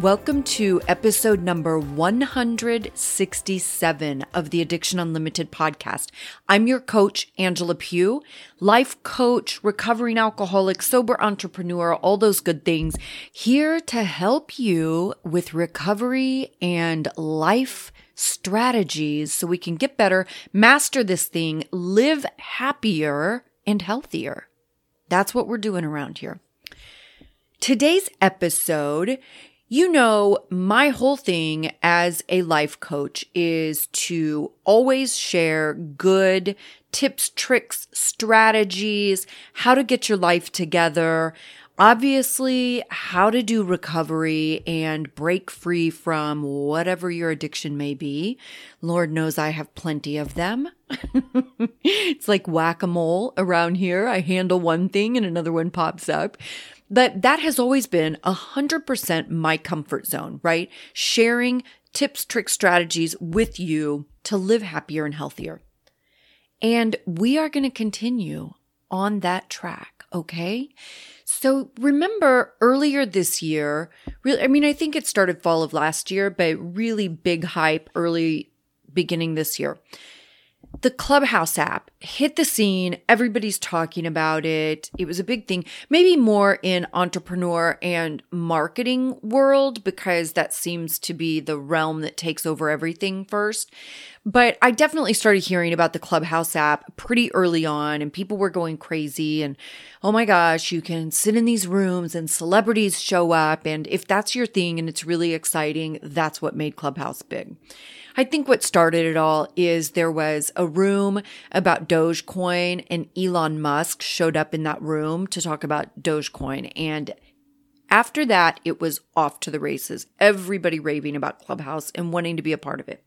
Welcome to episode number 167 of the Addiction Unlimited podcast. I'm your coach, Angela Pugh, life coach, recovering alcoholic, sober entrepreneur, all those good things, here to help you with recovery and life strategies so we can get better, master this thing, live happier and healthier. That's what we're doing around here. Today's episode you know, my whole thing as a life coach is to always share good tips, tricks, strategies, how to get your life together. Obviously, how to do recovery and break free from whatever your addiction may be. Lord knows I have plenty of them. it's like whack a mole around here. I handle one thing and another one pops up. But that has always been 100% my comfort zone, right? Sharing tips, tricks, strategies with you to live happier and healthier. And we are going to continue on that track, okay? So remember earlier this year, really, I mean, I think it started fall of last year, but really big hype early beginning this year the Clubhouse app hit the scene. Everybody's talking about it. It was a big thing, maybe more in entrepreneur and marketing world because that seems to be the realm that takes over everything first. But I definitely started hearing about the Clubhouse app pretty early on and people were going crazy and oh my gosh, you can sit in these rooms and celebrities show up and if that's your thing and it's really exciting, that's what made Clubhouse big. I think what started it all is there was a room about Dogecoin and Elon Musk showed up in that room to talk about Dogecoin. And after that, it was off to the races. Everybody raving about Clubhouse and wanting to be a part of it.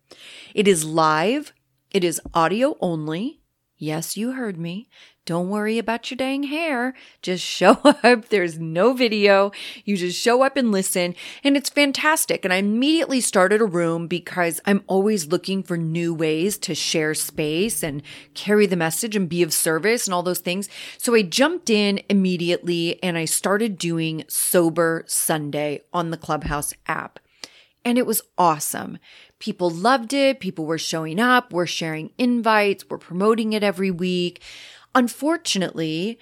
It is live. It is audio only. Yes, you heard me. Don't worry about your dang hair. Just show up. There's no video. You just show up and listen. And it's fantastic. And I immediately started a room because I'm always looking for new ways to share space and carry the message and be of service and all those things. So I jumped in immediately and I started doing Sober Sunday on the Clubhouse app. And it was awesome. People loved it. People were showing up. We're sharing invites. We're promoting it every week. Unfortunately,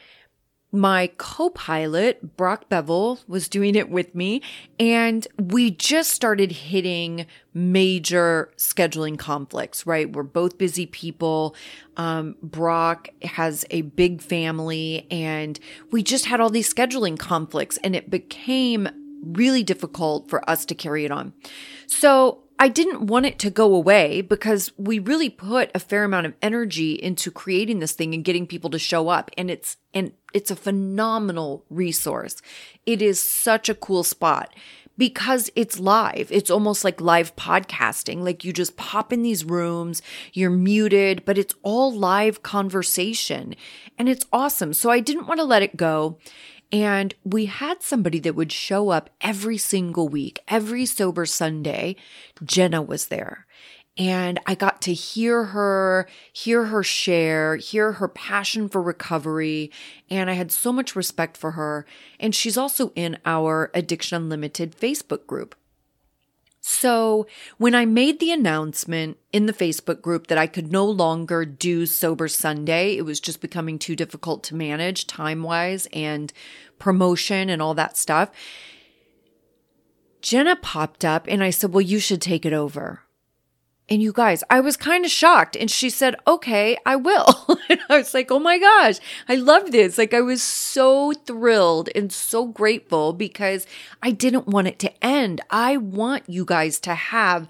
my co pilot, Brock Bevel, was doing it with me, and we just started hitting major scheduling conflicts, right? We're both busy people. Um, Brock has a big family, and we just had all these scheduling conflicts, and it became really difficult for us to carry it on. So I didn't want it to go away because we really put a fair amount of energy into creating this thing and getting people to show up. And it's, and it's a phenomenal resource. It is such a cool spot because it's live. It's almost like live podcasting. Like you just pop in these rooms, you're muted, but it's all live conversation and it's awesome. So I didn't want to let it go. And we had somebody that would show up every single week, every sober Sunday. Jenna was there. And I got to hear her, hear her share, hear her passion for recovery. And I had so much respect for her. And she's also in our Addiction Unlimited Facebook group. So when I made the announcement in the Facebook group that I could no longer do Sober Sunday, it was just becoming too difficult to manage time wise and promotion and all that stuff. Jenna popped up and I said, Well, you should take it over. And you guys, I was kind of shocked. And she said, okay, I will. and I was like, oh my gosh, I love this. Like, I was so thrilled and so grateful because I didn't want it to end. I want you guys to have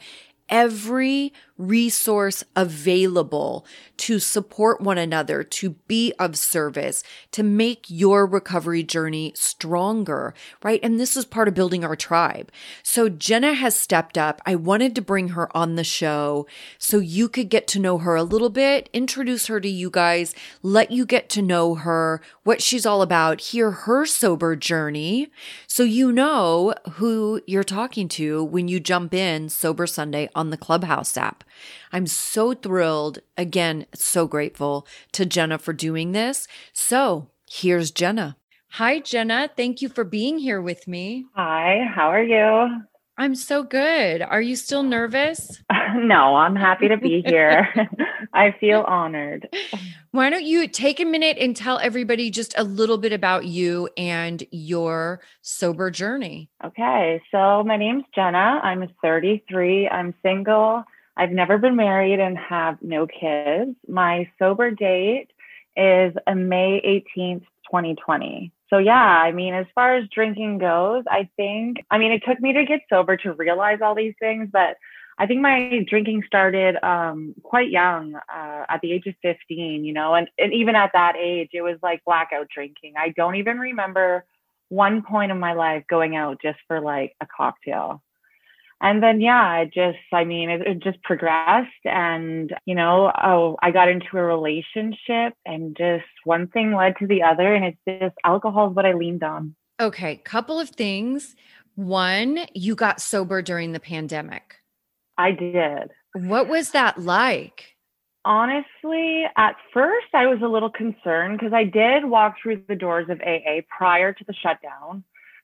every resource available to support one another, to be of service, to make your recovery journey stronger, right? And this is part of building our tribe. So Jenna has stepped up. I wanted to bring her on the show so you could get to know her a little bit, introduce her to you guys, let you get to know her, what she's all about, hear her sober journey so you know who you're talking to when you jump in Sober Sunday on the Clubhouse app. I'm so thrilled, again, so grateful to Jenna for doing this. So here's Jenna. Hi, Jenna. Thank you for being here with me. Hi, how are you? I'm so good. Are you still nervous? no, I'm happy to be here. I feel honored. Why don't you take a minute and tell everybody just a little bit about you and your sober journey? Okay, so my name's Jenna. I'm 33. I'm single. I've never been married and have no kids. My sober date is May 18th, 2020. So yeah, I mean, as far as drinking goes, I think, I mean, it took me to get sober to realize all these things, but I think my drinking started um, quite young, uh, at the age of 15, you know, and, and even at that age, it was like blackout drinking. I don't even remember one point of my life going out just for like a cocktail and then yeah it just i mean it, it, just progressed and you know oh i got into a relationship and just one thing led to the other and it's just alcohol is what i leaned on. Okay couple of things. One you got sober during the pandemic. I did. What was that like? Honestly at first i was a little concerned because i did walk through the doors of aa prior to the shutdown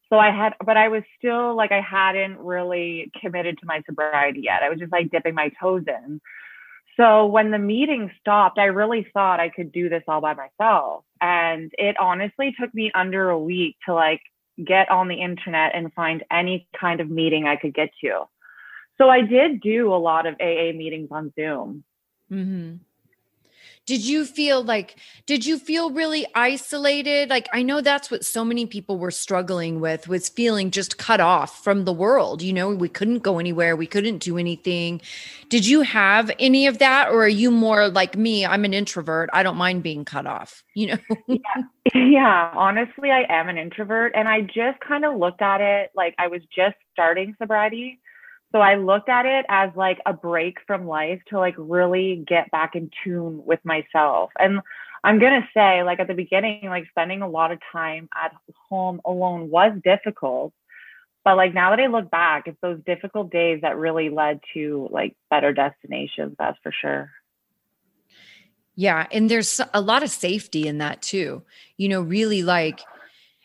so I had, but I was still like, I hadn't really committed to my sobriety yet. I was just like dipping my toes in. So when the meeting stopped, I really thought I could do this all by myself. And it honestly took me under a week to like get on the internet and find any kind of meeting I could get to. So I did do a lot of AA meetings on Zoom. Mm-hmm. Did you feel like, did you feel really isolated? Like, I know that's what so many people were struggling with, was feeling just cut off from the world. You know, we couldn't go anywhere, we couldn't do anything. Did you have any of that? Or are you more like me? I'm an introvert. I don't mind being cut off, you know? yeah. yeah, honestly, I am an introvert. And I just kind of looked at it like I was just starting sobriety. So I looked at it as like a break from life to like really get back in tune with myself. And I'm going to say, like at the beginning, like spending a lot of time at home alone was difficult. But like now that I look back, it's those difficult days that really led to like better destinations, that's for sure. Yeah. And there's a lot of safety in that too. You know, really like,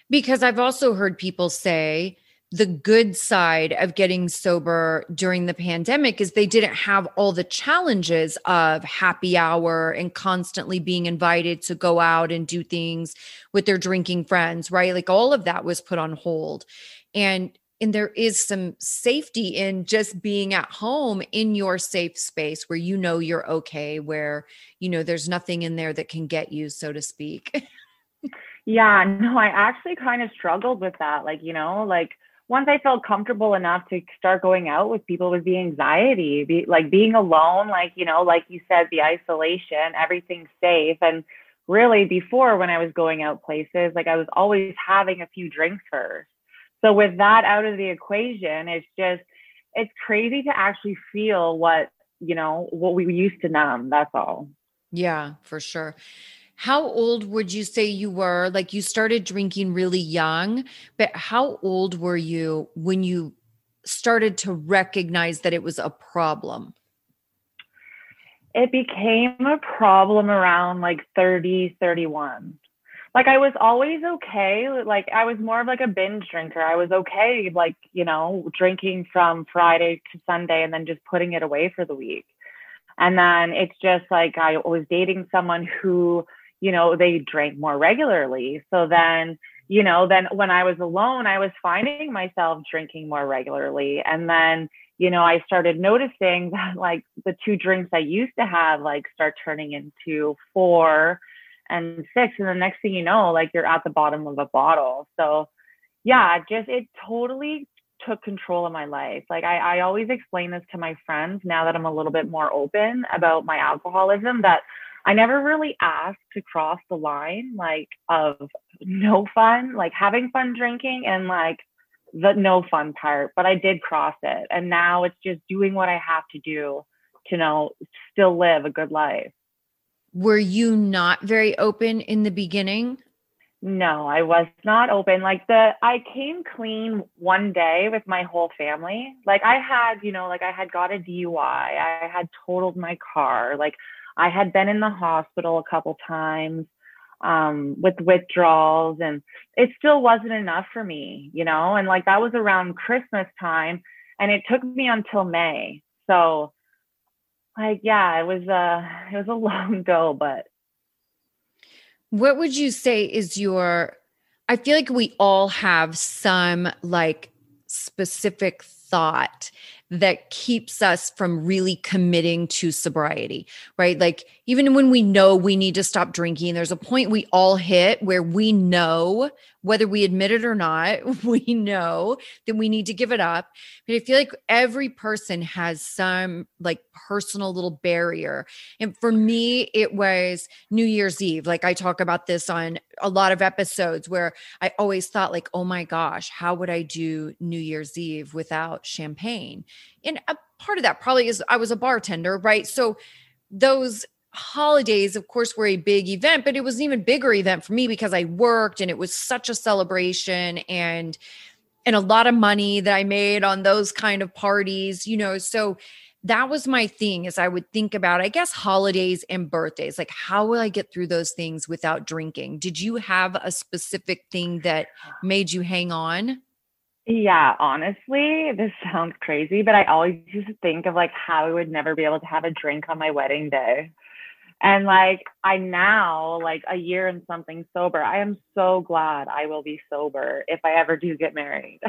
because I've also heard people say, the good side of getting sober during the pandemic is they didn't have all the challenges of happy hour and constantly being invited to go out and do things with their drinking friends, right? Like all of that was put on hold. And and there is some safety in just being at home in your safe space where you know you're okay, where you know there's nothing in there that can get you, so to speak. yeah, no, I actually kind of struggled with that. Like, you know, like once I felt comfortable enough to start going out with people was the anxiety, be, like being alone, like, you know, like you said, the isolation, everything's safe. And really before when I was going out places, like I was always having a few drinks first. So with that out of the equation, it's just, it's crazy to actually feel what, you know, what we used to numb. That's all. Yeah, for sure. How old would you say you were? Like you started drinking really young, but how old were you when you started to recognize that it was a problem? It became a problem around like 30, 31. Like I was always okay. Like I was more of like a binge drinker. I was okay, like, you know, drinking from Friday to Sunday and then just putting it away for the week. And then it's just like I was dating someone who you know, they drank more regularly. So then, you know, then when I was alone, I was finding myself drinking more regularly. And then, you know, I started noticing that like the two drinks I used to have like start turning into four and six. And the next thing you know, like you're at the bottom of a bottle. So yeah, just it totally took control of my life. Like I, I always explain this to my friends now that I'm a little bit more open about my alcoholism that I never really asked to cross the line like of no fun, like having fun drinking and like the no fun part, but I did cross it. And now it's just doing what I have to do to know still live a good life. Were you not very open in the beginning? No, I was not open. Like the I came clean one day with my whole family. Like I had, you know, like I had got a DUI. I had totaled my car. Like I had been in the hospital a couple times um, with withdrawals, and it still wasn't enough for me, you know. And like that was around Christmas time, and it took me until May. So, like, yeah, it was a it was a long go, but. What would you say is your? I feel like we all have some like specific thought that keeps us from really committing to sobriety, right? Like, even when we know we need to stop drinking, there's a point we all hit where we know, whether we admit it or not, we know that we need to give it up. But I feel like every person has some like personal little barrier. And for me, it was New Year's Eve. Like, I talk about this on a lot of episodes where I always thought, like, oh my gosh, how would I do New Year's Eve without champagne? And a part of that probably is I was a bartender, right? So those holidays of course were a big event but it was an even bigger event for me because i worked and it was such a celebration and and a lot of money that i made on those kind of parties you know? So that was my thing as i would think about i guess holidays and birthdays. Like how will i get through those things without drinking? Did you have a specific thing that made you hang on yeah, honestly, this sounds crazy, but I always used to think of like how I would never be able to have a drink on my wedding day. And like I now, like a year and something sober, I am so glad I will be sober if I ever do get married.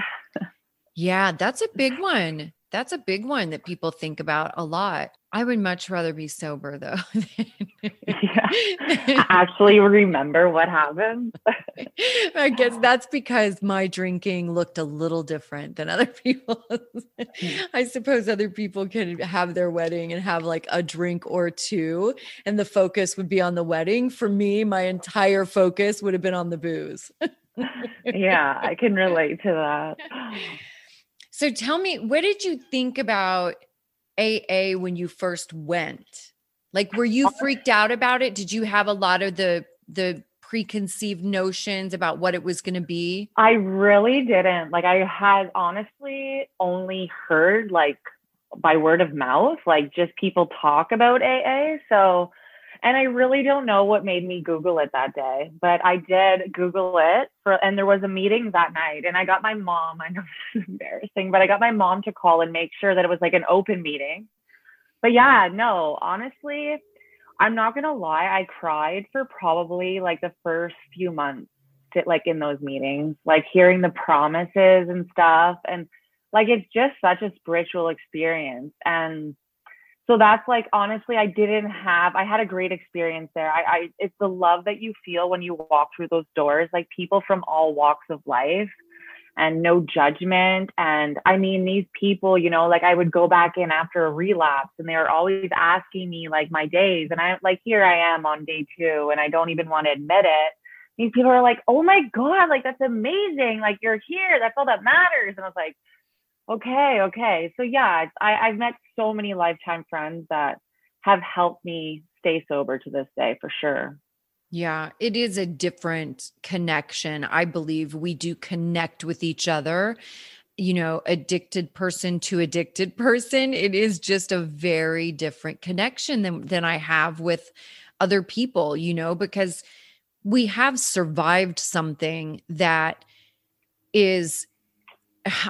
yeah, that's a big one. That's a big one that people think about a lot. I would much rather be sober though. yeah. Actually remember what happened. I guess that's because my drinking looked a little different than other people's. Hmm. I suppose other people can have their wedding and have like a drink or two, and the focus would be on the wedding. For me, my entire focus would have been on the booze. yeah, I can relate to that. So tell me, what did you think about AA when you first went? Like, were you freaked out about it? Did you have a lot of the the preconceived notions about what it was going to be? I really didn't. Like, I had honestly only heard like by word of mouth, like just people talk about AA. So and I really don't know what made me Google it that day, but I did Google it for, and there was a meeting that night. And I got my mom, I know this is embarrassing, but I got my mom to call and make sure that it was like an open meeting. But yeah, no, honestly, I'm not to lie. I cried for probably like the first few months, like in those meetings, like hearing the promises and stuff. And like, it's just such a spiritual experience. And so that's like honestly i didn't have i had a great experience there I, I it's the love that you feel when you walk through those doors like people from all walks of life and no judgment. And i mean these people you know like i would go back in after a relapse and they were always asking me like my days. And i like here i am on day two and i don't even want to admit it. These people are like oh my god like that's amazing. Like you're here. That's all that matters. And i was like okay, okay. So yeah, I, I've met so many lifetime friends that have helped me stay sober to this day for sure. Yeah, it is a different connection. I believe we do connect with each other. You know, addicted person to addicted person. It is just a very different connection than than I have with other people, you know, because we have survived something that is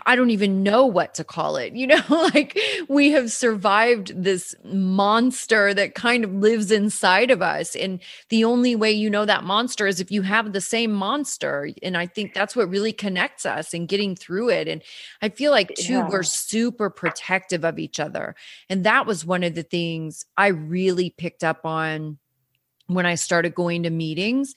I don't even know what to call it. You know, like we have survived this monster that kind of lives inside of us. And the only way you know that monster is if you have the same monster. And I think that's what really connects us and getting through it. And I feel like, too, yeah. we're super protective of each other. And that was one of the things I really picked up on when I started going to meetings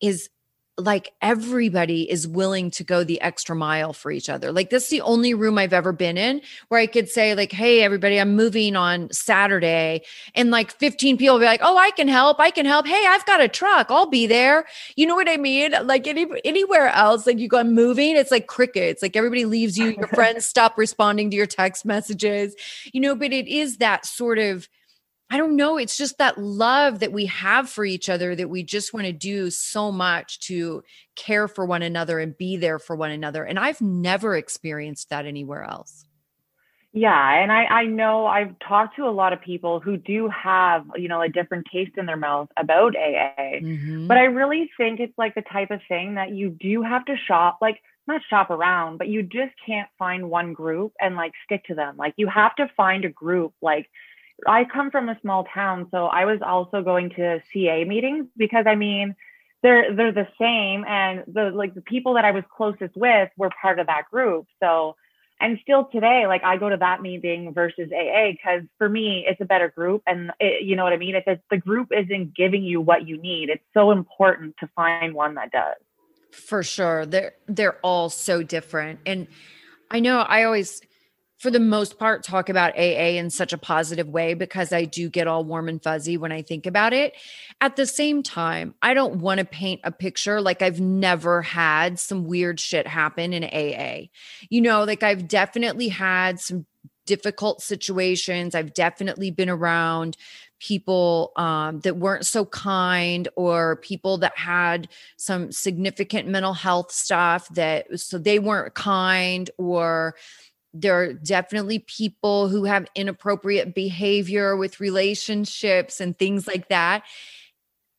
is like everybody is willing to go the extra mile for each other. Like this is the only room I've ever been in where I could say like, "Hey everybody, I'm moving on Saturday." And like 15 people be like, "Oh, I can help. I can help. Hey, I've got a truck. I'll be there." You know what I mean? Like any anywhere else like you go I'm moving, it's like crickets. Like everybody leaves you, your friends stop responding to your text messages. You know, but it is that sort of I don't know. It's just that love that we have for each other that we just want to do so much to care for one another and be there for one another. And I've never experienced that anywhere else. Yeah. And I, I know I've talked to a lot of people who do have, you know, a different taste in their mouth about AA. Mm-hmm. But I really think it's like the type of thing that you do have to shop, like, not shop around, but you just can't find one group and like stick to them. Like, you have to find a group, like, I come from a small town, so I was also going to CA meetings because I mean, they're they're the same, and the like the people that I was closest with were part of that group. So, and still today, like I go to that meeting versus AA because for me, it's a better group, and it, you know what I mean. If the group isn't giving you what you need, it's so important to find one that does. For sure, they're they're all so different, and I know I always for the most part talk about AA in such a positive way because I do get all warm and fuzzy when I think about it. At the same time, I don't want to paint a picture like I've never had some weird shit happen in AA. You know, like I've definitely had some difficult situations. I've definitely been around people um, that weren't so kind or people that had some significant mental health stuff that so they weren't kind or there are definitely people who have inappropriate behavior with relationships and things like that.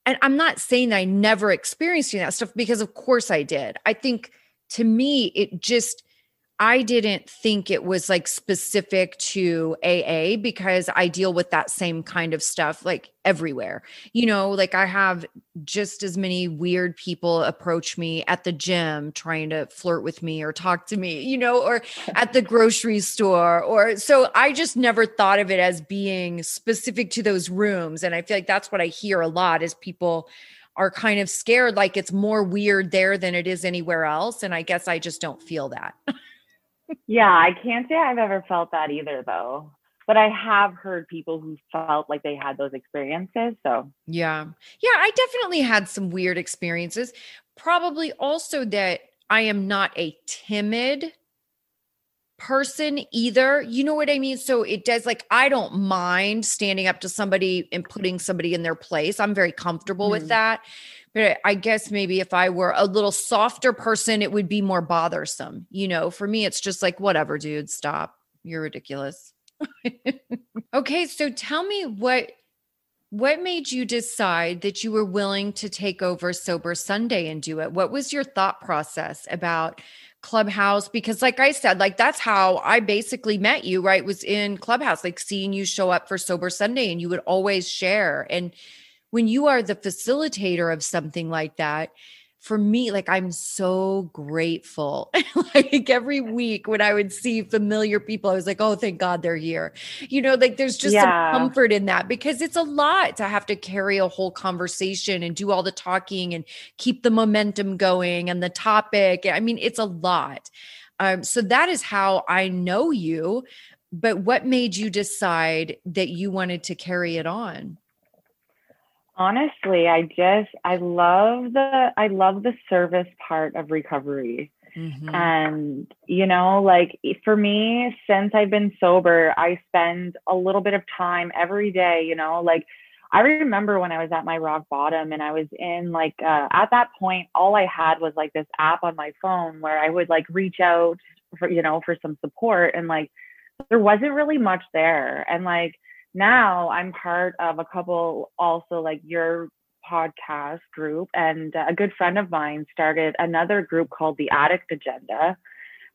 And I'm not saying that I never experienced that stuff because, of course, I did. I think to me, it just, I didn't think it was like specific to AA because I deal with that same kind of stuff like everywhere. You know, like I have just as many weird people approach me at the gym trying to flirt with me or talk to me, you know, or at the grocery store or so I just never thought of it as being specific to those rooms and I feel like that's what I hear a lot is people are kind of scared like it's more weird there than it is anywhere else and I guess I just don't feel that. yeah, I can't say I've ever felt that either though. But I have heard people who felt like they had those experiences. So, yeah. Yeah, I definitely had some weird experiences. Probably also that I am not a timid person either. You know what I mean? So it does like I don't mind standing up to somebody and putting somebody in their place. I'm very comfortable mm. with that. But I guess maybe if I were a little softer person, it would be more bothersome. You know, for me, it's just like, whatever, dude, stop. You're ridiculous. okay, so tell me what what made you decide that you were willing to take over Sober Sunday and do it? What was your thought process about Clubhouse? Because, like I said, like that's how I basically met you, right? Was in Clubhouse, like seeing you show up for Sober Sunday and you would always share. And when you are the facilitator of something like that, for me, like I'm so grateful. like every week when I would see familiar people, I was like, oh, thank God they're here. You know, like there's just yeah. some comfort in that because it's a lot to have to carry a whole conversation and do all the talking and keep the momentum going and the topic. I mean, it's a lot. Um, so that is how I know you. But what made you decide that you wanted to carry it on? Honestly, I just I love the I love the service part of recovery. Mm-hmm. And you know, like for me, since I've been sober, I spend a little bit of time every day, you know, like I remember when I was at my rock bottom and I was in like uh, at that point all I had was like this app on my phone where I would like reach out for you know for some support and like there wasn't really much there and like now I'm part of a couple also like your podcast group and a good friend of mine started another group called the addict agenda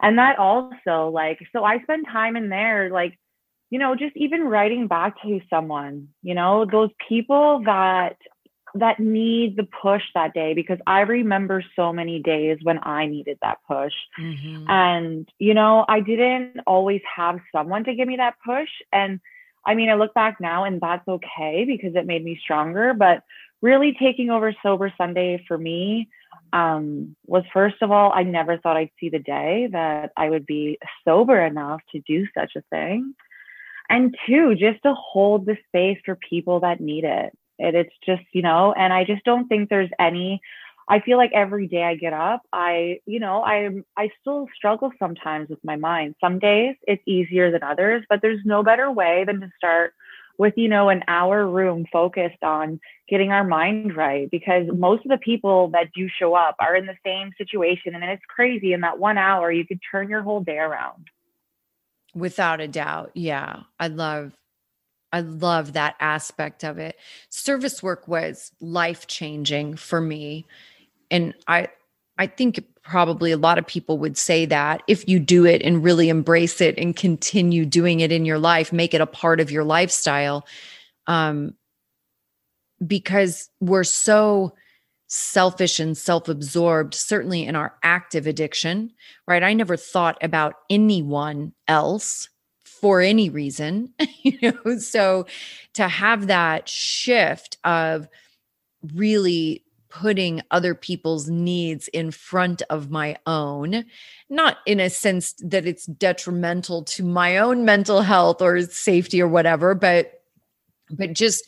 and that also like so i spend time in there like you know just even writing back to someone you know those people that that need the push that day because i remember so many days when i needed that push mm-hmm. and you know i didn't always have someone to give me that push and I mean, I look back now and that's okay because it made me stronger. But really taking over Sober Sunday for me, um, was first of all, I never thought I'd see the day that I would be sober enough to do such a thing. And two, just to hold the space for people that need it. it. It's just, you know, and I just don't think there's any I feel like every day I get up, I, you know, I I still struggle sometimes with my mind. Some days it's easier than others, but there's no better way than to start with, you know, an hour room focused on getting our mind right because most of the people that do show up are in the same situation and it's crazy in that 1 hour you could turn your whole day around. Without a doubt. Yeah. I love I love that aspect of it. Service work was life changing for me and i i think probably a lot of people would say that if you do it and really embrace it and continue doing it in your life make it a part of your lifestyle um because we're so selfish and self-absorbed certainly in our active addiction right? I never thought about anyone else for any reason you know? So to have that shift of really putting other people's needs in front of my own, not in a sense that it's detrimental to my own mental health or safety or whatever, but but just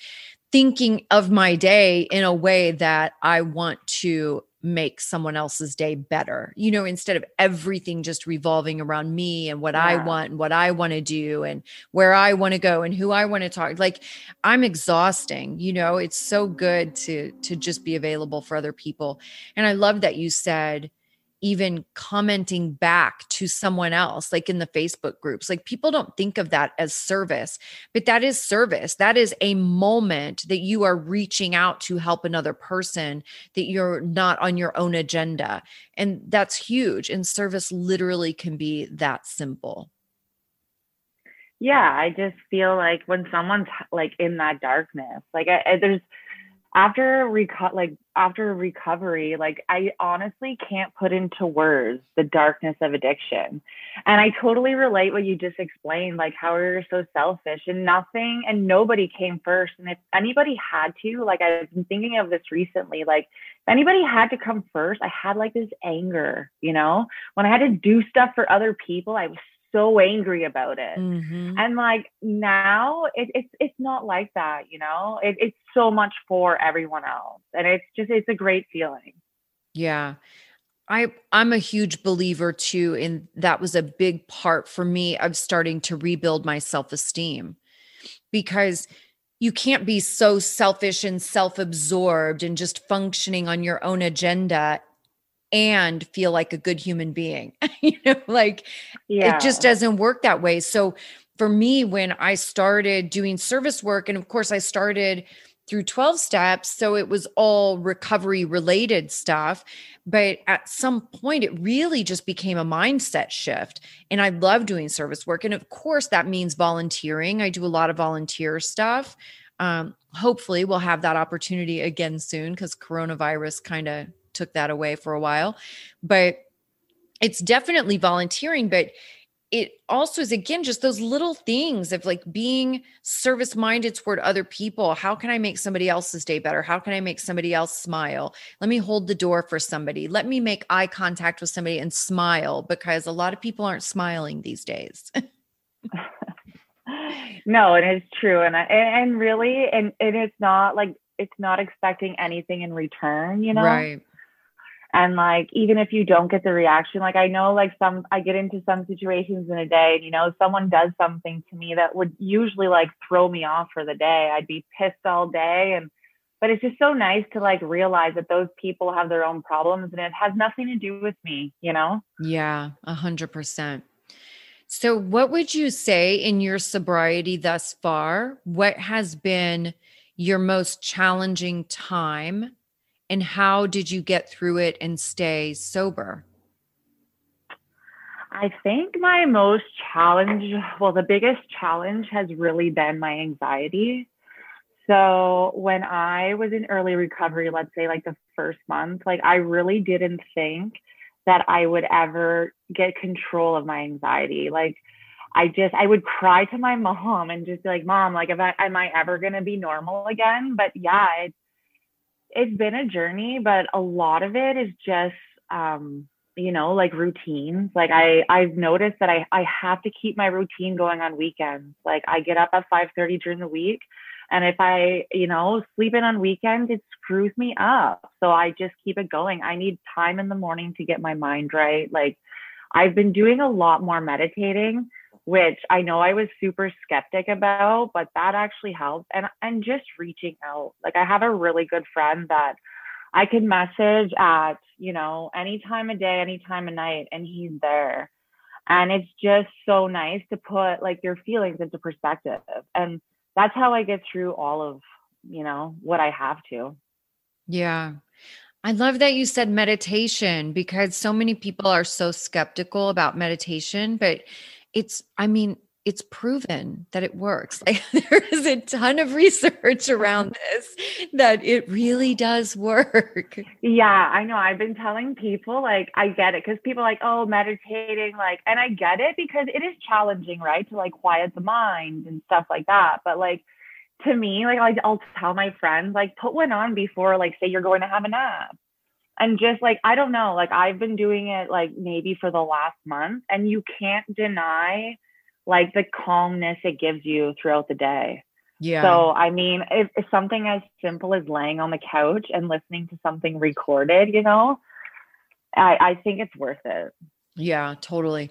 thinking of my day in a way that I want to make someone else's day better. You know, instead of everything just revolving around me and what yeah. I want and what I want to do and where I want to go and who I want to talk. Like I'm exhausting, you know, it's so good to to just be available for other people. And I love that you said even commenting back to someone else, like in the Facebook groups. Like people don't think of that as service, but that is service. That is a moment that you are reaching out to help another person, that you're not on your own agenda. And that's huge. And service literally can be that simple. Yeah, I just feel like when someone's like in that darkness, like I, I, there's, after reco- like after recovery like i honestly can't put into words the darkness of addiction. And i totally relate what you just explained like how you're so selfish and nothing and nobody came first. And if anybody had to like i've been thinking of this recently like if anybody had to come first i had like this anger you know? When i had to do stuff for other people i was so angry about it. Mm-hmm. And like now it, it's it's not like that, you know. It, it's so much for everyone else. And it's just it's a great feeling. Yeah. I I'm a huge believer too and that was a big part for me of starting to rebuild my self-esteem. Because you can't be so selfish and self-absorbed and just functioning on your own agenda and feel like a good human being. you know, like yeah. it just doesn't work that way. So for me, when I started doing service work, and of course, I started through 12 steps. So it was all recovery related stuff. But at some point, it really just became a mindset shift. And I love doing service work. And of course, that means volunteering. I do a lot of volunteer stuff. Um, hopefully, we'll have that opportunity again soon because coronavirus kind of took that away for a while. But it's definitely volunteering, but it also is again just those little things of like being service minded toward other people. How can I make somebody else's day better? How can I make somebody else smile? Let me hold the door for somebody. Let me make eye contact with somebody and smile because a lot of people aren't smiling these days. no, and it's true. And I, and really, and, and it's not like, it's not expecting anything in return, you know? Right and like even if you don't get the reaction like i know like some i get into some situations in a day and you know someone does something to me that would usually like throw me off for the day. I'd be pissed all day and but it's just so nice to like realize that those people have their own problems and it has nothing to do with me you know? Yeah a hundred percent. So what would you say in your sobriety thus far? What has been your most challenging time and how did you get through it and stay sober? I think my most challenge, well, the biggest challenge has really been my anxiety. So when I was in early recovery, let's say like the first month, like I really didn't think that I would ever get control of my anxiety. Like I just I would cry to my mom and just be like, "Mom, like, I, am I ever gonna be normal again?" But yeah, it it's been a journey, but a lot of it is just um, you know, like routines. Like I I've noticed that I I have to keep my routine going on weekends. Like I get up at 5:30 during the week and if I, you know, sleep in on weekends, it screws me up. So I just keep it going. I need time in the morning to get my mind right. Like I've been doing a lot more meditating, which I know I was super skeptic about, but that actually helped. And and just reaching out. Like I have a really good friend that I can message at, you know, any time of day, any time of night, and he's there. And it's just so nice to put like your feelings into perspective. And that's how I get through all of, you know, what I have to. Yeah. I love that you said meditation because so many people are so skeptical about meditation, but it's, I mean, it's proven that it works. Like there is a ton of research around mm-hmm. this that it really does work. Yeah, I know. I've been telling people like I get it because people like, oh, meditating, like, and I get it because it is challenging, right? To like quiet the mind and stuff like that. But like to me, like I'll tell my friends, like, put one on before, like, say you're going to have a nap. And just like, I don't know, like I've been doing it like maybe for the last month, and you can't deny like the calmness it gives you throughout the day. Yeah. So, I mean, if, if something as simple as laying on the couch and listening to something recorded, you know, I, I think it's worth it. Yeah, totally.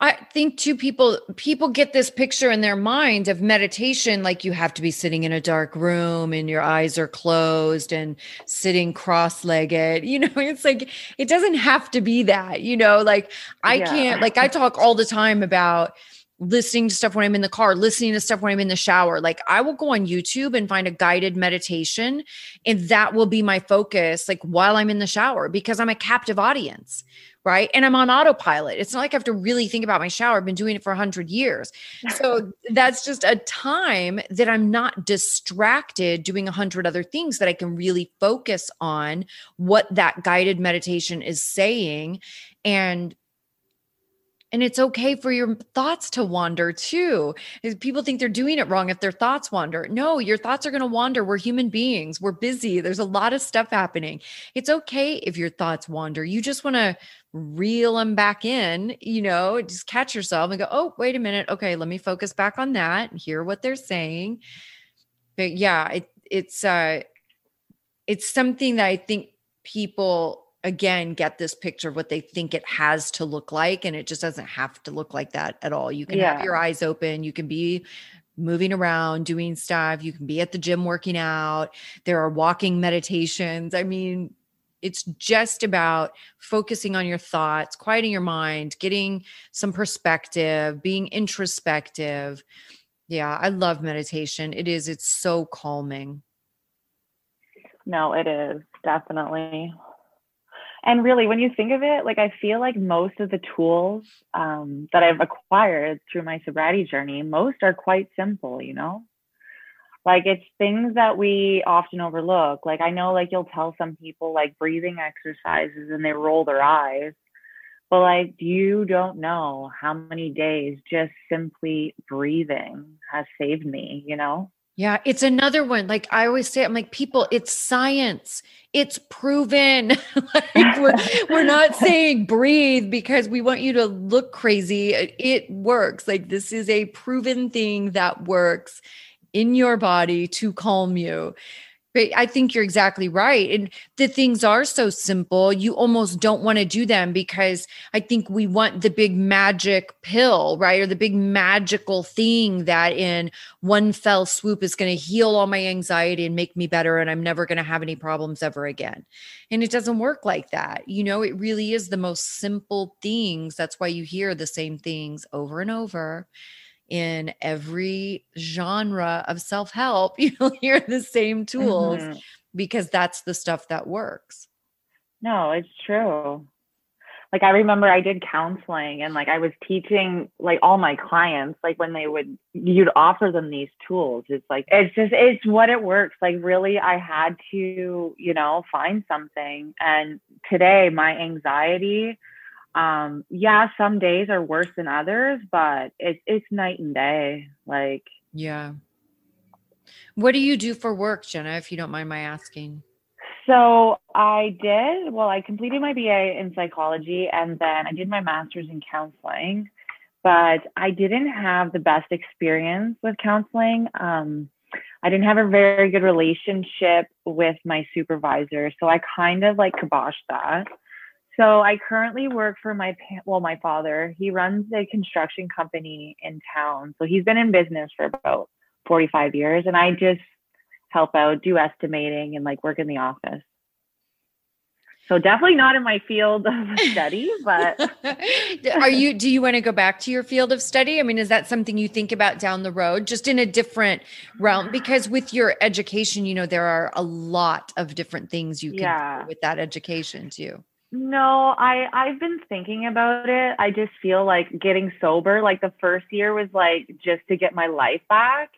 I think too people people get this picture in their mind of meditation like you have to be sitting in a dark room and your eyes are closed and sitting cross-legged. You know, it's like it doesn't have to be that, you know, like I yeah. can't like I talk all the time about listening to stuff when I'm in the car, listening to stuff when I'm in the shower. Like I will go on YouTube and find a guided meditation and that will be my focus like while I'm in the shower because I'm a captive audience, right? And I'm on autopilot. It's not like I have to really think about my shower. I've been doing it for 100 years. So that's just a time that I'm not distracted doing 100 other things that I can really focus on what that guided meditation is saying and and it's okay for your thoughts to wander too. People think they're doing it wrong if their thoughts wander. No, your thoughts are going to wander. We're human beings. We're busy. There's a lot of stuff happening. It's okay if your thoughts wander. You just want to reel them back in, you know, just catch yourself and go, oh, wait a minute. Okay, let me focus back on that and hear what they're saying. But yeah, it, it's uh it's something that I think people again get this picture of what they think it has to look like and it just doesn't have to look like that at all. You can yeah. have your eyes open you can be moving around doing stuff you can be at the gym working out there are walking meditations. I mean it's just about focusing on your thoughts quieting your mind getting some perspective being introspective. Yeah i love meditation. It is it's so calming. No it is definitely and really when you think of it like i feel like most of the tools um, that i've acquired through my sobriety journey most are quite simple you know? Like it's things that we often overlook. Like i know like you'll tell some people like breathing exercises and they roll their eyes but like you don't know how many days just simply breathing has saved me you know yeah, it's another one. Like I always say, I'm like, people, it's science. It's proven. like we're, we're not saying breathe because we want you to look crazy. It works. Like this is a proven thing that works in your body to calm you. But I think you're exactly right. And the things are so simple, you almost don't want to do them because I think we want the big magic pill, right? Or the big magical thing that in one fell swoop is going to heal all my anxiety and make me better. And I'm never going to have any problems ever again. And it doesn't work like that. You know, it really is the most simple things. That's why you hear the same things over and over in every genre of self help, you'll hear the same tools mm-hmm. because that's the stuff that works. No, it's true. Like I remember I did counseling and like I was teaching like all my clients like when they would you'd offer them these tools it's like it's just it's what it works like really I had to you know find something and today my anxiety um yeah some days are worse than others but it's it's night and day like yeah what do you do for work jenna if you don't mind my asking So I did, well, I completed my BA in psychology and then I did my master's in counseling, but I didn't have the best experience with counseling. Um, I didn't have a very good relationship with my supervisor. So I kind of like kiboshed that. So I currently work for my well, my father. He runs a construction company in town. So he's been in business for about 45 years, and I just help out, do estimating, and like work in the office. So definitely not in my field of study, but are you do you want to go back to your field of study? I mean, is that something you think about down the road, just in a different realm? Because with your education, you know, there are a lot of different things you can yeah. do with that education too. No, I I've been thinking about it. I just feel like getting sober like the first year was like just to get my life back.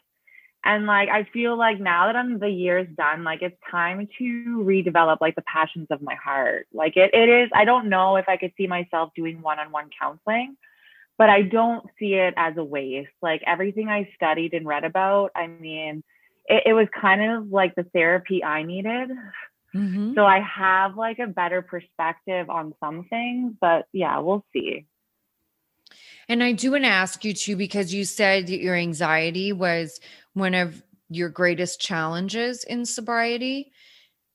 And like I feel like now that I'm the year's done, like it's time to redevelop like the passions of my heart. Like it it is I don't know if I could see myself doing one-on-one counseling, but I don't see it as a waste. Like everything I studied and read about, I mean, it, it was kind of like the therapy I needed Mm-hmm. So I have like a better perspective on some things, but yeah, we'll see. And I do want to ask you too, because you said that your anxiety was one of your greatest challenges in sobriety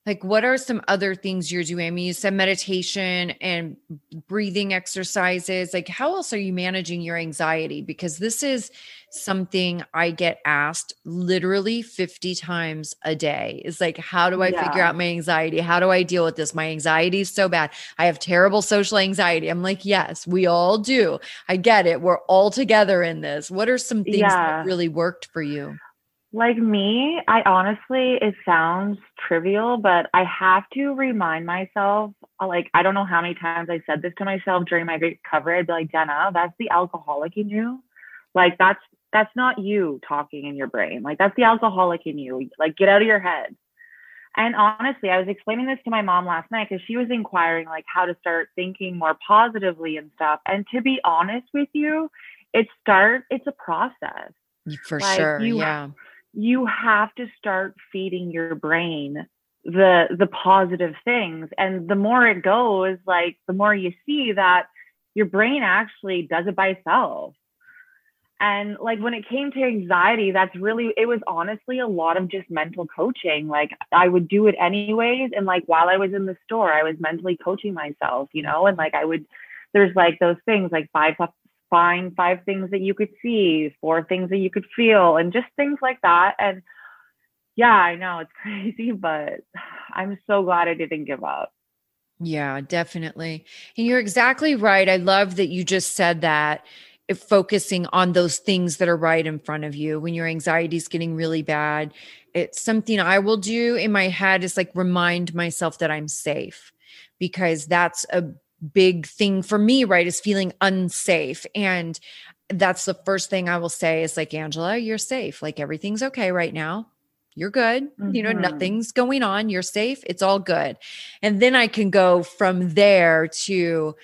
like what are some other things you're doing? I mean you said meditation and breathing exercises. Like how else are you managing your anxiety? Because this is something i get asked literally 50 times a day. Is like how do i yeah. figure out my anxiety? How do i deal with this? My anxiety is so bad. I have terrible social anxiety. I'm like yes we all do. I get it. We're all together in this. What are some things yeah. that really worked for you like me, I honestly, it sounds trivial, but I have to remind myself, like, I don't know how many times I said this to myself during my recovery. I'd be like, Jenna, that's the alcoholic in you. Like, that's, that's not you talking in your brain. Like, that's the alcoholic in you. Like, get out of your head. And honestly, I was explaining this to my mom last night because she was inquiring, like, how to start thinking more positively and stuff. And to be honest with you, it start, it's a process. For like, sure. You, yeah you have to start feeding your brain the the positive things. And the more it goes like the more you see that your brain actually does it by itself. And like when it came to anxiety that's really it was honestly a lot of just mental coaching. Like i would do it anyways. And like while i was in the store i was mentally coaching myself you know? And like i would there's like those things like five find five things that you could see, four things that you could feel, and just things like that. And yeah, I know it's crazy, but I'm so glad I didn't give up. Yeah, definitely. And you're exactly right. I love that you just said that if focusing on those things that are right in front of you when your anxiety is getting really bad. It's something I will do in my head is like remind myself that I'm safe because that's a big thing for me, right, is feeling unsafe. And that's the first thing I will say is like, Angela, you're safe. Like everything's okay right now. You're good. Mm-hmm. You know, mm-hmm. nothing's going on. You're safe. It's all good. And then I can go from there to,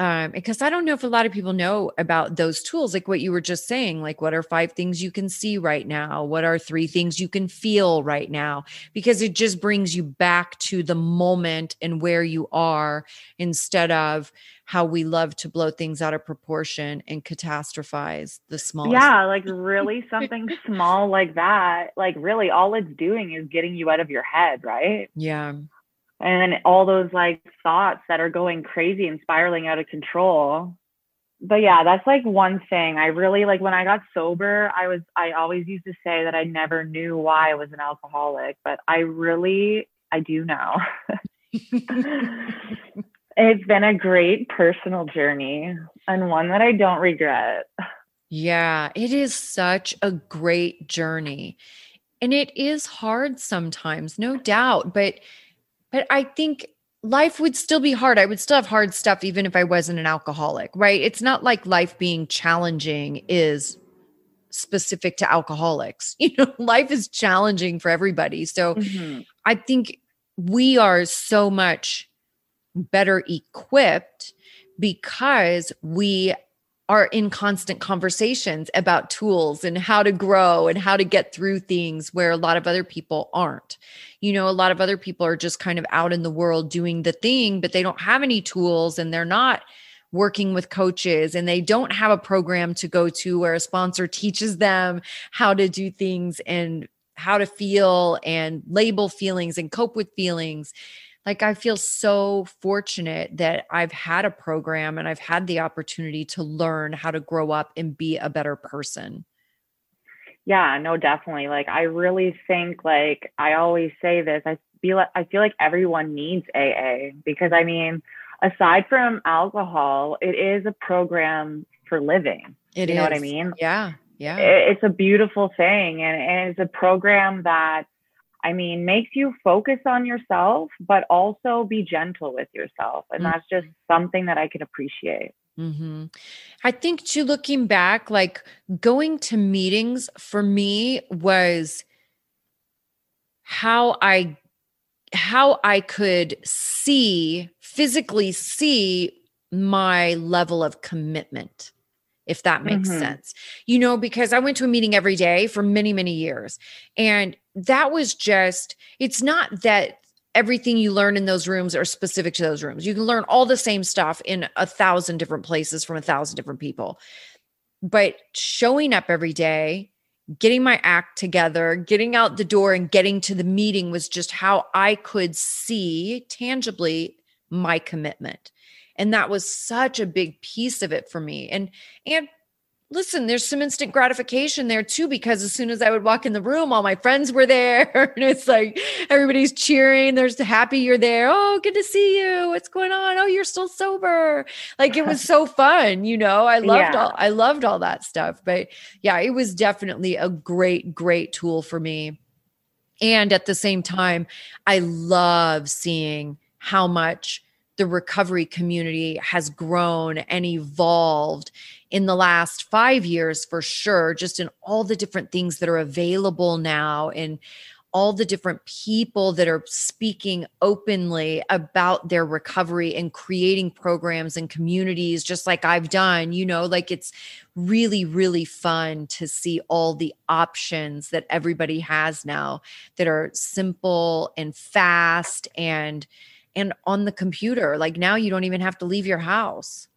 um, because I don't know if a lot of people know about those tools, like what you were just saying. Like, what are five things you can see right now? What are three things you can feel right now? Because it just brings you back to the moment and where you are instead of how we love to blow things out of proportion and catastrophize the small. Yeah, like really something small like that. Like, really, all it's doing is getting you out of your head, right? Yeah and then all those like thoughts that are going crazy and spiraling out of control. But yeah that's like one thing. I really like when i got sober i was i always used to say that i never knew why i was an alcoholic but i really i do now. It's been a great personal journey and one that i don't regret. Yeah it is such a great journey. And it is hard sometimes no doubt but but I think life would still be hard. I would still have hard stuff even if I wasn't an alcoholic, right? It's not like life being challenging is specific to alcoholics. You know, life is challenging for everybody. So mm-hmm. I think we are so much better equipped because we are in constant conversations about tools and how to grow and how to get through things where a lot of other people aren't. You know, a lot of other people are just kind of out in the world doing the thing, but they don't have any tools and they're not working with coaches and they don't have a program to go to where a sponsor teaches them how to do things and how to feel and label feelings and cope with feelings like I feel so fortunate that I've had a program and I've had the opportunity to learn how to grow up and be a better person. Yeah, no, definitely. Like I really think like I always say this, I feel like I feel like everyone needs AA because I mean, aside from alcohol, it is a program for living. It you is. know what I mean? Yeah. Yeah. It's a beautiful thing and, and it's a program that I mean, makes you focus on yourself, but also be gentle with yourself. And mm-hmm. that's just something that I can appreciate. Mm-hmm. I think to looking back, like going to meetings for me was how I how I could see physically see my level of commitment if that makes mm-hmm. sense. You know, because I went to a meeting every day for many, many years. And that was just, it's not that everything you learn in those rooms are specific to those rooms. You can learn all the same stuff in a thousand different places from a thousand different people. But showing up every day, getting my act together, getting out the door and getting to the meeting was just how I could see tangibly my commitment and that was such a big piece of it for me. And and listen there's some instant gratification there too because as soon as i would walk in the room all my friends were there. And it's like everybody's cheering. There's happy you're there. Oh good to see you. What's going on? Oh you're still sober. Like it was so fun you know? I loved yeah. all i loved all that stuff. But yeah it was definitely a great great tool for me. And at the same time i love seeing how much the recovery community has grown and evolved in the last five years for sure, just in all the different things that are available now and all the different people that are speaking openly about their recovery and creating programs and communities, just like I've done. You know, like it's really, really fun to see all the options that everybody has now that are simple and fast and and on the computer. Like now you don't even have to leave your house.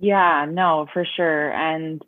Yeah, no, for sure. And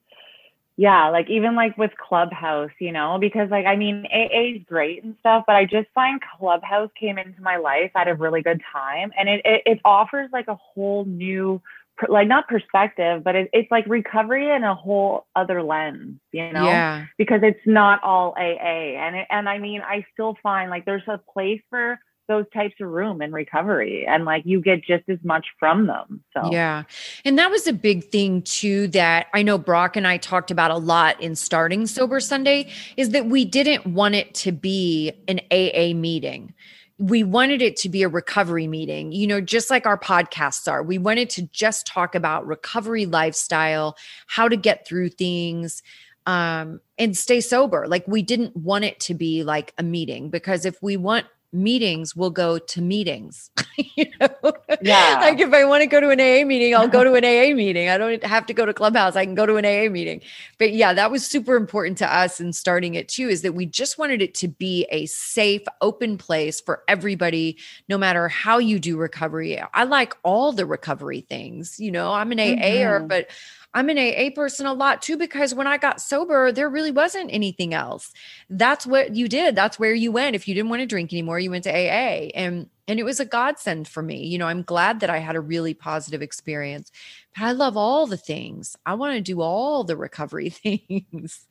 yeah, like even like with Clubhouse, you know, because like I mean AA is great and stuff, but I just find Clubhouse came into my life at a really good time and it it, it offers like a whole new like not perspective, but it, it's like recovery in a whole other lens, you know? Yeah. Because it's not all AA. And it, and I mean, I still find like there's a place for those types of room in recovery and like you get just as much from them so yeah and that was a big thing too that i know brock and i talked about a lot in starting sober sunday is that we didn't want it to be an aa meeting we wanted it to be a recovery meeting, you know, just like our podcasts are. We wanted to just talk about recovery lifestyle, how to get through things, um, and stay sober. Like we didn't want it to be like a meeting because if we want meetings will go to meetings. you know? Yeah. like if I want to go to an AA meeting, I'll go to an AA meeting. I don't have to go to Clubhouse. I can go to an AA meeting. But yeah, that was super important to us in starting it too, is that we just wanted it to be a safe, open place for everybody, no matter how you do recovery. I like all the recovery things. You know, I'm an AAer, mm-hmm. but I'm an AA person a lot too, because when I got sober, there really wasn't anything else. That's what you did. That's where you went. If you didn't want to drink anymore, you went to AA. And and it was a godsend for me. You know, I'm glad that I had a really positive experience. But I love all the things. I want to do all the recovery things.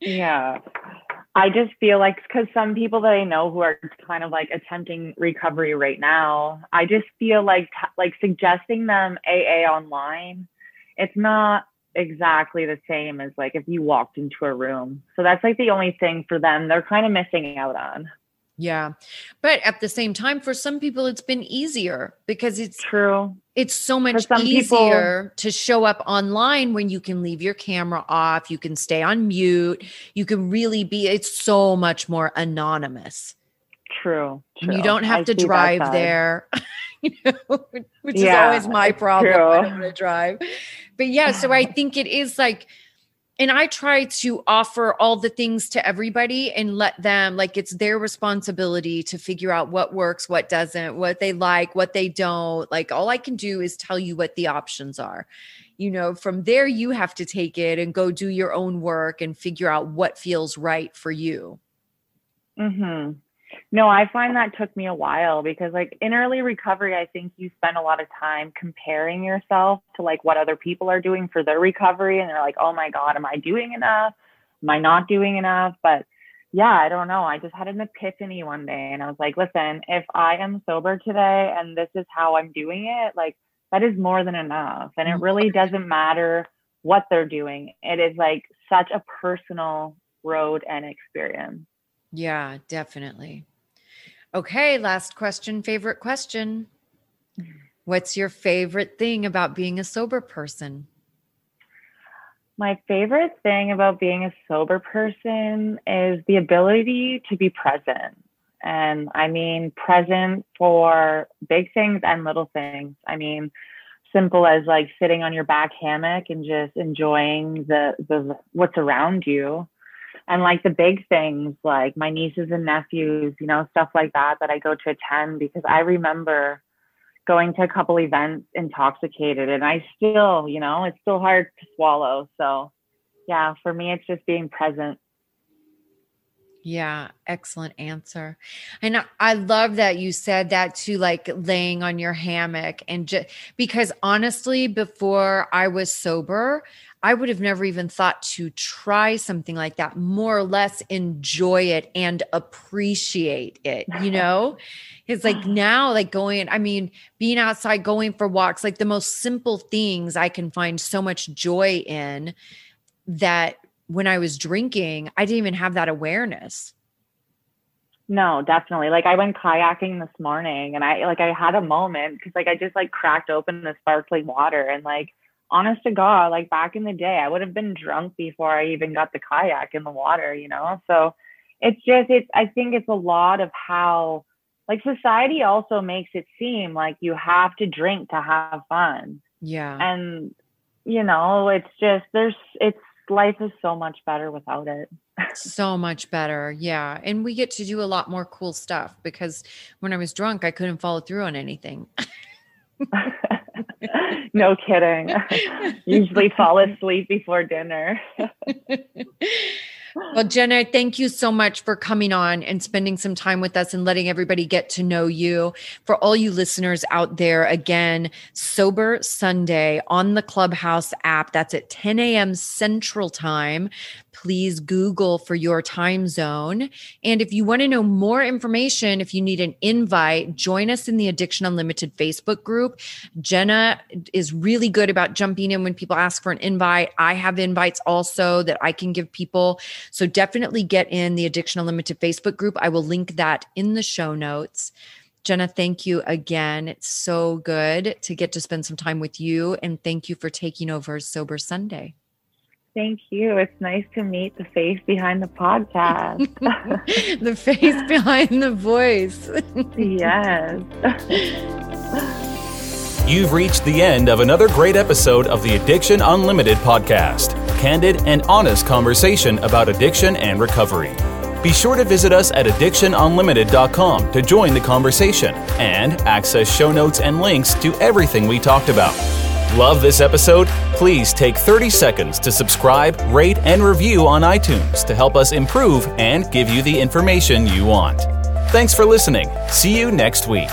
yeah. I just feel like because some people that I know who are kind of like attempting recovery right now, I just feel like like suggesting them AA online it's not exactly the same as like if you walked into a room. So that's like the only thing for them they're kind of missing out on. Yeah. But at the same time, for some people, it's been easier because it's true. It's so much easier people, to show up online when you can leave your camera off, you can stay on mute, you can really be, it's so much more anonymous. True. true. You don't have I to drive there. you know, which yeah, is always my problem. True. I don't want to drive. But yeah, so I think it is like, and I try to offer all the things to everybody and let them like it's their responsibility to figure out what works, what doesn't, what they like, what they don't. Like all I can do is tell you what the options are. You know, from there you have to take it and go do your own work and figure out what feels right for you. Mhm. No, I find that took me a while because like in early recovery, I think you spend a lot of time comparing yourself to like what other people are doing for their recovery. And they're like, oh my God, am I doing enough? Am I not doing enough? But yeah, I don't know. I just had an epiphany one day and I was like, listen, if I am sober today and this is how I'm doing it, like that is more than enough. And it mm-hmm. really doesn't matter what they're doing. It is like such a personal road and experience. Yeah, definitely. Okay, last question, favorite question. What's your favorite thing about being a sober person? My favorite thing about being a sober person is the ability to be present. And I mean, present for big things and little things. I mean, simple as like sitting on your back hammock and just enjoying the, the what's around you and like the big things like my nieces and nephews you know stuff like that that i go to attend because i remember going to a couple events intoxicated and i still you know it's still hard to swallow. So yeah for me it's just being present yeah, excellent answer. And I love that you said that to like laying on your hammock and just because honestly, before I was sober, I would have never even thought to try something like that, more or less enjoy it and appreciate it, you know? it's like now, like going, I mean, being outside, going for walks, like the most simple things I can find so much joy in that when I was drinking, I didn't even have that awareness. No, definitely. Like I went kayaking this morning and I like I had a moment because like I just like cracked open the sparkling water and like honest to God, like back in the day, I would have been drunk before I even got the kayak in the water, you know? So it's just, it's, I think it's a lot of how, like, society also makes it seem like you have to drink to have fun. Yeah. And, you know, it's just, there's, it's, life is so much better without it. so much better. Yeah. And we get to do a lot more cool stuff because when I was drunk, I couldn't follow through on anything. no kidding. Usually fall asleep before dinner. Well, Jenna, thank you so much for coming on and spending some time with us and letting everybody get to know you. For all you listeners out there, again, Sober Sunday on the Clubhouse app. That's at 10 a.m. Central Time please Google for your time zone. And if you want to know more information, if you need an invite, join us in the Addiction Unlimited Facebook group. Jenna is really good about jumping in when people ask for an invite. I have invites also that I can give people. So definitely get in the Addiction Unlimited Facebook group. I will link that in the show notes. Jenna, thank you again. It's so good to get to spend some time with you. And thank you for taking over Sober Sunday. Thank you. It's nice to meet the face behind the podcast. the face behind the voice. yes. You've reached the end of another great episode of the Addiction Unlimited podcast candid and honest conversation about addiction and recovery. Be sure to visit us at addictionunlimited.com to join the conversation and access show notes and links to everything we talked about. Love this episode? Please take 30 seconds to subscribe, rate, and review on iTunes to help us improve and give you the information you want. Thanks for listening. See you next week.